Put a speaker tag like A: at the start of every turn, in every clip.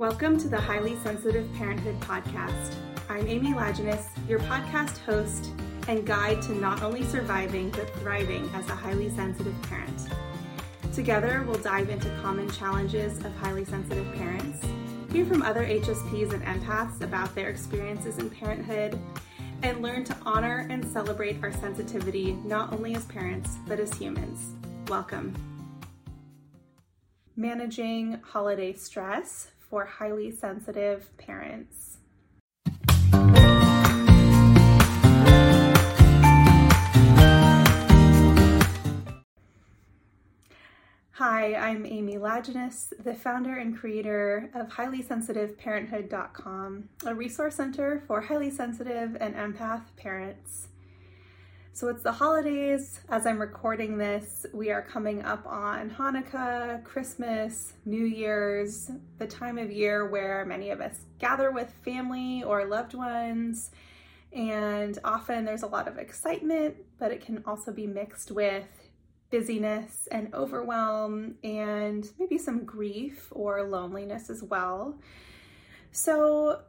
A: Welcome to the Highly Sensitive Parenthood Podcast. I'm Amy Lajeunesse, your podcast host and guide to not only surviving but thriving as a highly sensitive parent. Together, we'll dive into common challenges of highly sensitive parents, hear from other HSPs and empaths about their experiences in parenthood, and learn to honor and celebrate our sensitivity not only as parents but as humans. Welcome. Managing holiday stress for highly sensitive parents. Hi, I'm Amy Lajeunesse, the founder and creator of HighlySensitiveParenthood.com, a resource center for highly sensitive and empath parents. So it's the holidays. As I'm recording this, we are coming up on Hanukkah, Christmas, New Year's, the time of year where many of us gather with family or loved ones. And often there's a lot of excitement, but it can also be mixed with busyness and overwhelm and maybe some grief or loneliness as well. So,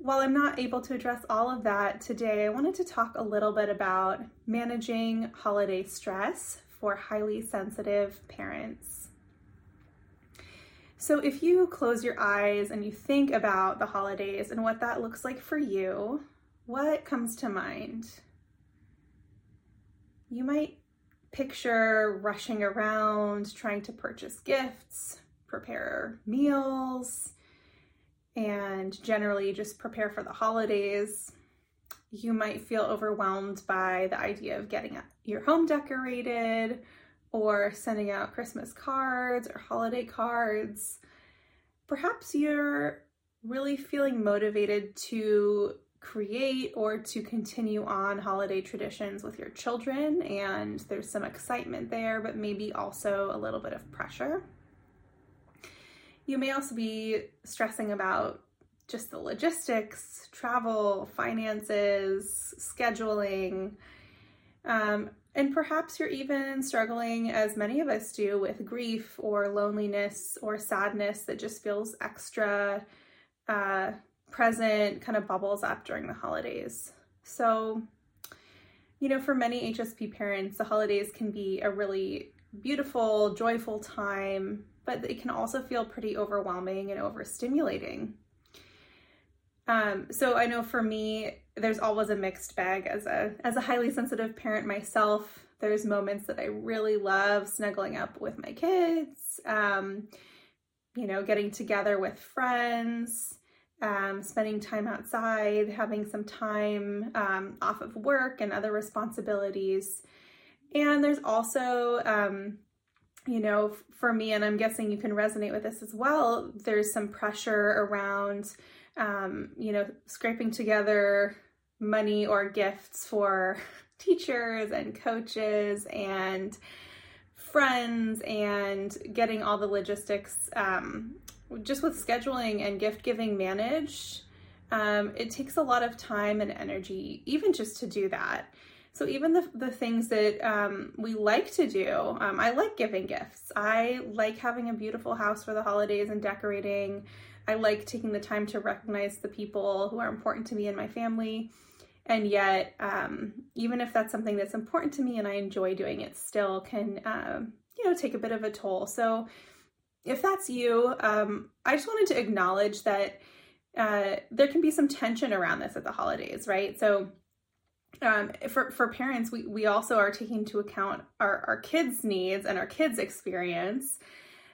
A: while I'm not able to address all of that today, I wanted to talk a little bit about managing holiday stress for highly sensitive parents. So, if you close your eyes and you think about the holidays and what that looks like for you, what comes to mind? You might picture rushing around, trying to purchase gifts, prepare meals, and generally just prepare for the holidays. You might feel overwhelmed by the idea of getting your home decorated or sending out Christmas cards or holiday cards. Perhaps you're really feeling motivated to create or to continue on holiday traditions with your children, and there's some excitement there, but maybe also a little bit of pressure. You may also be stressing about just the logistics, travel, finances, scheduling, um, and perhaps you're even struggling, as many of us do, with grief or loneliness or sadness that just feels extra uh, present, kind of bubbles up during the holidays. So, you know, for many HSP parents, the holidays can be a really beautiful, joyful time, but it can also feel pretty overwhelming and overstimulating. Um, so I know for me, there's always a mixed bag as a as a highly sensitive parent myself. There's moments that I really love snuggling up with my kids, um, you know, getting together with friends, um, spending time outside, having some time um, off of work and other responsibilities. And there's also, um, you know, for me, and I'm guessing you can resonate with this as well, there's some pressure around, um, you know, scraping together money or gifts for teachers and coaches and friends and getting all the logistics um, just with scheduling and gift giving managed, um, it takes a lot of time and energy, even just to do that. So even the, the things that um, we like to do, um, I like giving gifts. I like having a beautiful house for the holidays and decorating. I like taking the time to recognize the people who are important to me and my family. And yet, um, even if that's something that's important to me and I enjoy doing it, still can, um, you know, take a bit of a toll. So if that's you, um, I just wanted to acknowledge that uh, there can be some tension around this at the holidays, right? So um, for, for parents, we, we also are taking into account our, our kids' needs and our kids' experience.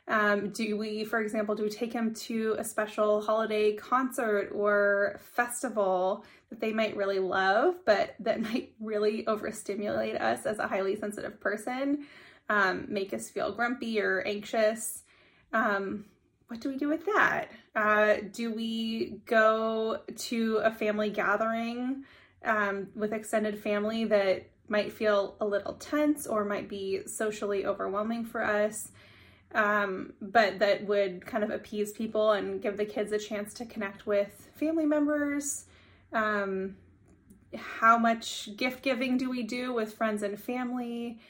A: Um, do we, for example, do we take them to a special holiday concert or festival that they might really love, but that might really overstimulate us as a highly sensitive person, um, make us feel grumpy or anxious? Um, what do we do with that? Uh, do we go to a family gathering um, with extended family that might feel a little tense or might be socially overwhelming for us, um, but that would kind of appease people and give the kids a chance to connect with family members? Um, how much gift giving do we do with friends and family?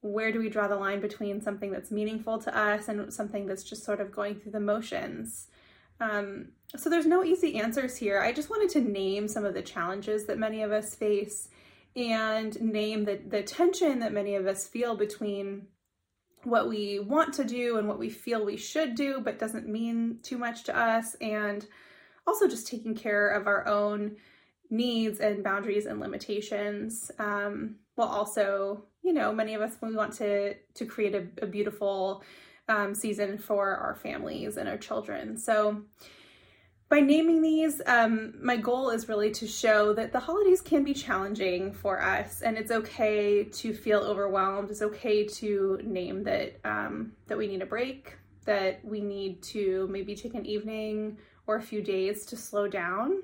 A: where do we draw the line between something that's meaningful to us and something that's just sort of going through the motions? Um, so there's no easy answers here. I just wanted to name some of the challenges that many of us face and name the, the tension that many of us feel between what we want to do and what we feel we should do, but doesn't mean too much to us, and also just taking care of our own needs and boundaries and limitations. Um, while also, you know, many of us we want to to create a, a beautiful um, season for our families and our children. So by naming these, um, my goal is really to show that the holidays can be challenging for us, and it's okay to feel overwhelmed. It's okay to name that um, that we need a break, that we need to maybe take an evening or a few days to slow down.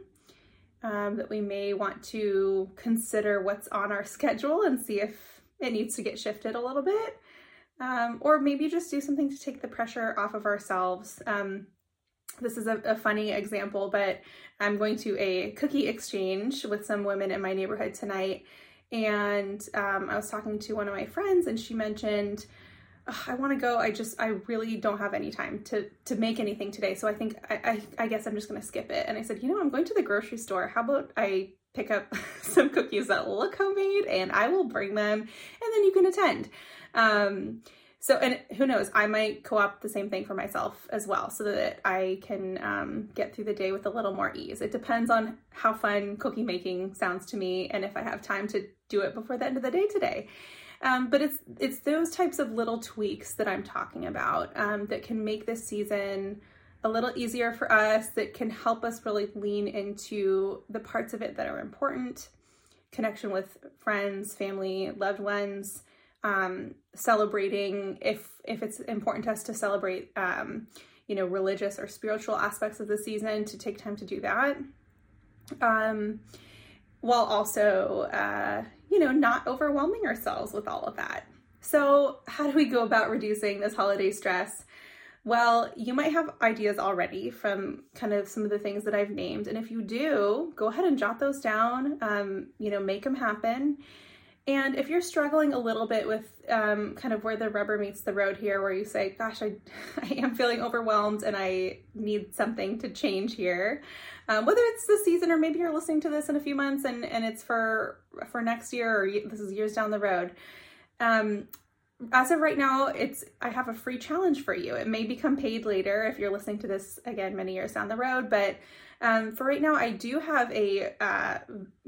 A: Um, that we may want to consider what's on our schedule and see if it needs to get shifted a little bit, um, or maybe just do something to take the pressure off of ourselves. Um, this is a, a, funny example, but I'm going to a cookie exchange with some women in my neighborhood tonight. And um, I was talking to one of my friends, and she mentioned, I want to go. I just, I really don't have any time to to make anything today. So I think, I, I, I guess I'm just going to skip it. And I said, you know, I'm going to the grocery store. How about I pick up some cookies that look homemade, and I will bring them, and then you can attend. Um, so and who knows i might co-opt the same thing for myself as well so that i can um, get through the day with a little more ease it depends on how fun cookie making sounds to me and if i have time to do it before the end of the day today um, but it's it's those types of little tweaks that i'm talking about um, that can make this season a little easier for us that can help us really lean into the parts of it that are important. Connection with friends family loved ones um, celebrating if if it's important to us to celebrate um, you know religious or spiritual aspects of the season to take time to do that. Um, while also uh, you know not overwhelming ourselves with all of that. So how do we go about reducing this holiday stress well, you might have ideas already from kind of some of the things that I've named. And if you do, go ahead and jot those down, um, you know, make them happen. And if you're struggling a little bit with um, kind of where the rubber meets the road here, where you say, gosh, I, I am feeling overwhelmed and I need something to change here, um, whether it's the season or maybe you're listening to this in a few months and, and it's for, for next year or this is years down the road. Um, as of right now, it's I have a free challenge for you. It may become paid later if you're listening to this again many years down the road, but um, for right now, I do have a uh,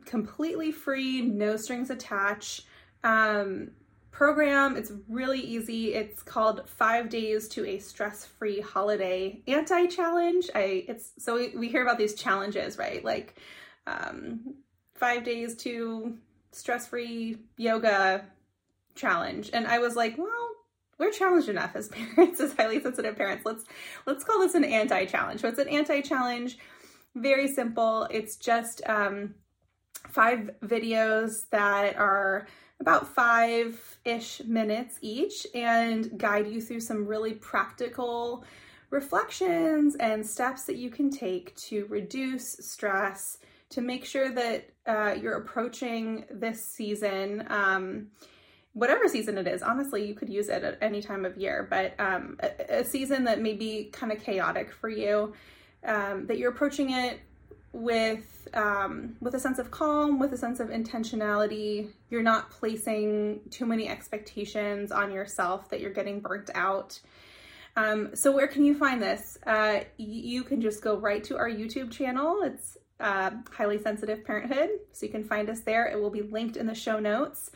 A: completely free, no strings attached um, program. It's really easy. It's called Five Days to a Stress-Free Holiday Anti-Challenge. I it's so we, we hear about these challenges, right? Like um, five days to stress-free yoga challenge, and I was like, well we're challenged enough as parents as highly sensitive parents let's let's call this an anti-challenge so it's an anti-challenge very simple. It's just um, five videos that are about five ish minutes each and guide you through some really practical reflections and steps that you can take to reduce stress, to make sure that uh, you're approaching this season. Um, whatever season it is, honestly, you could use it at any time of year, but um, a, a season that may be kind of chaotic for you um, that you're approaching it with um, with a sense of calm, with a sense of intentionality. You're not placing too many expectations on yourself that you're getting burnt out. Um, so where can you find this? Uh, you can just go right to our YouTube channel. It's uh, Highly Sensitive Parenthood. So you can find us there. It will be linked in the show notes.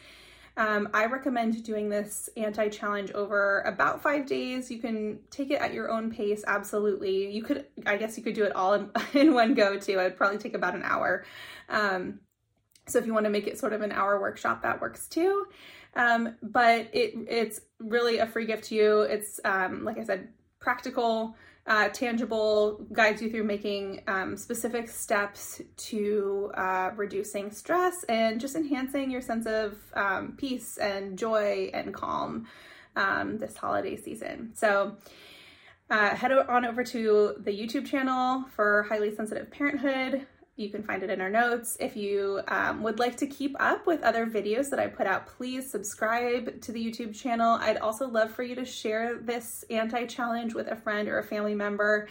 A: Um, I recommend doing this anti challenge over about five days. You can take it at your own pace, absolutely. You could, I guess, you could do it all in, in one go too. It would probably take about an hour. Um, so if you want to make it sort of an hour workshop, that works too. Um, but it it's really a free gift to you. It's um, like I said, practical uh, tangible, guides you through making um, specific steps to uh, reducing stress and just enhancing your sense of um, peace and joy and calm um, this holiday season. So, uh, head on over to the YouTube channel for Highly Sensitive Parenthood. You can find it in our notes. If you um, would like to keep up with other videos that I put out, please subscribe to the YouTube channel. I'd also love for you to share this anti-challenge with a friend or a family member.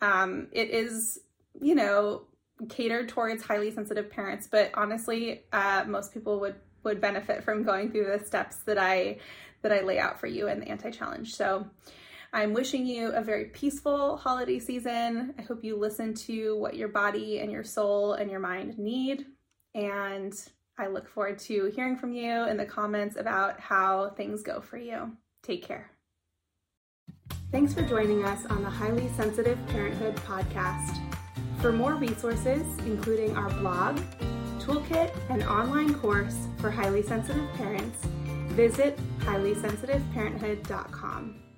A: Um, it is, you know, catered towards highly sensitive parents, but honestly, uh, most people would would benefit from going through the steps that I that I lay out for you in the anti challenge. So. I'm wishing you a very peaceful holiday season. I hope you listen to what your body and your soul and your mind need. And I look forward to hearing from you in the comments about how things go for you. Take care. Thanks for joining us on the Highly Sensitive Parenthood podcast. For more resources, including our blog, toolkit, and online course for highly sensitive parents, visit highlysensitiveparenthood.com.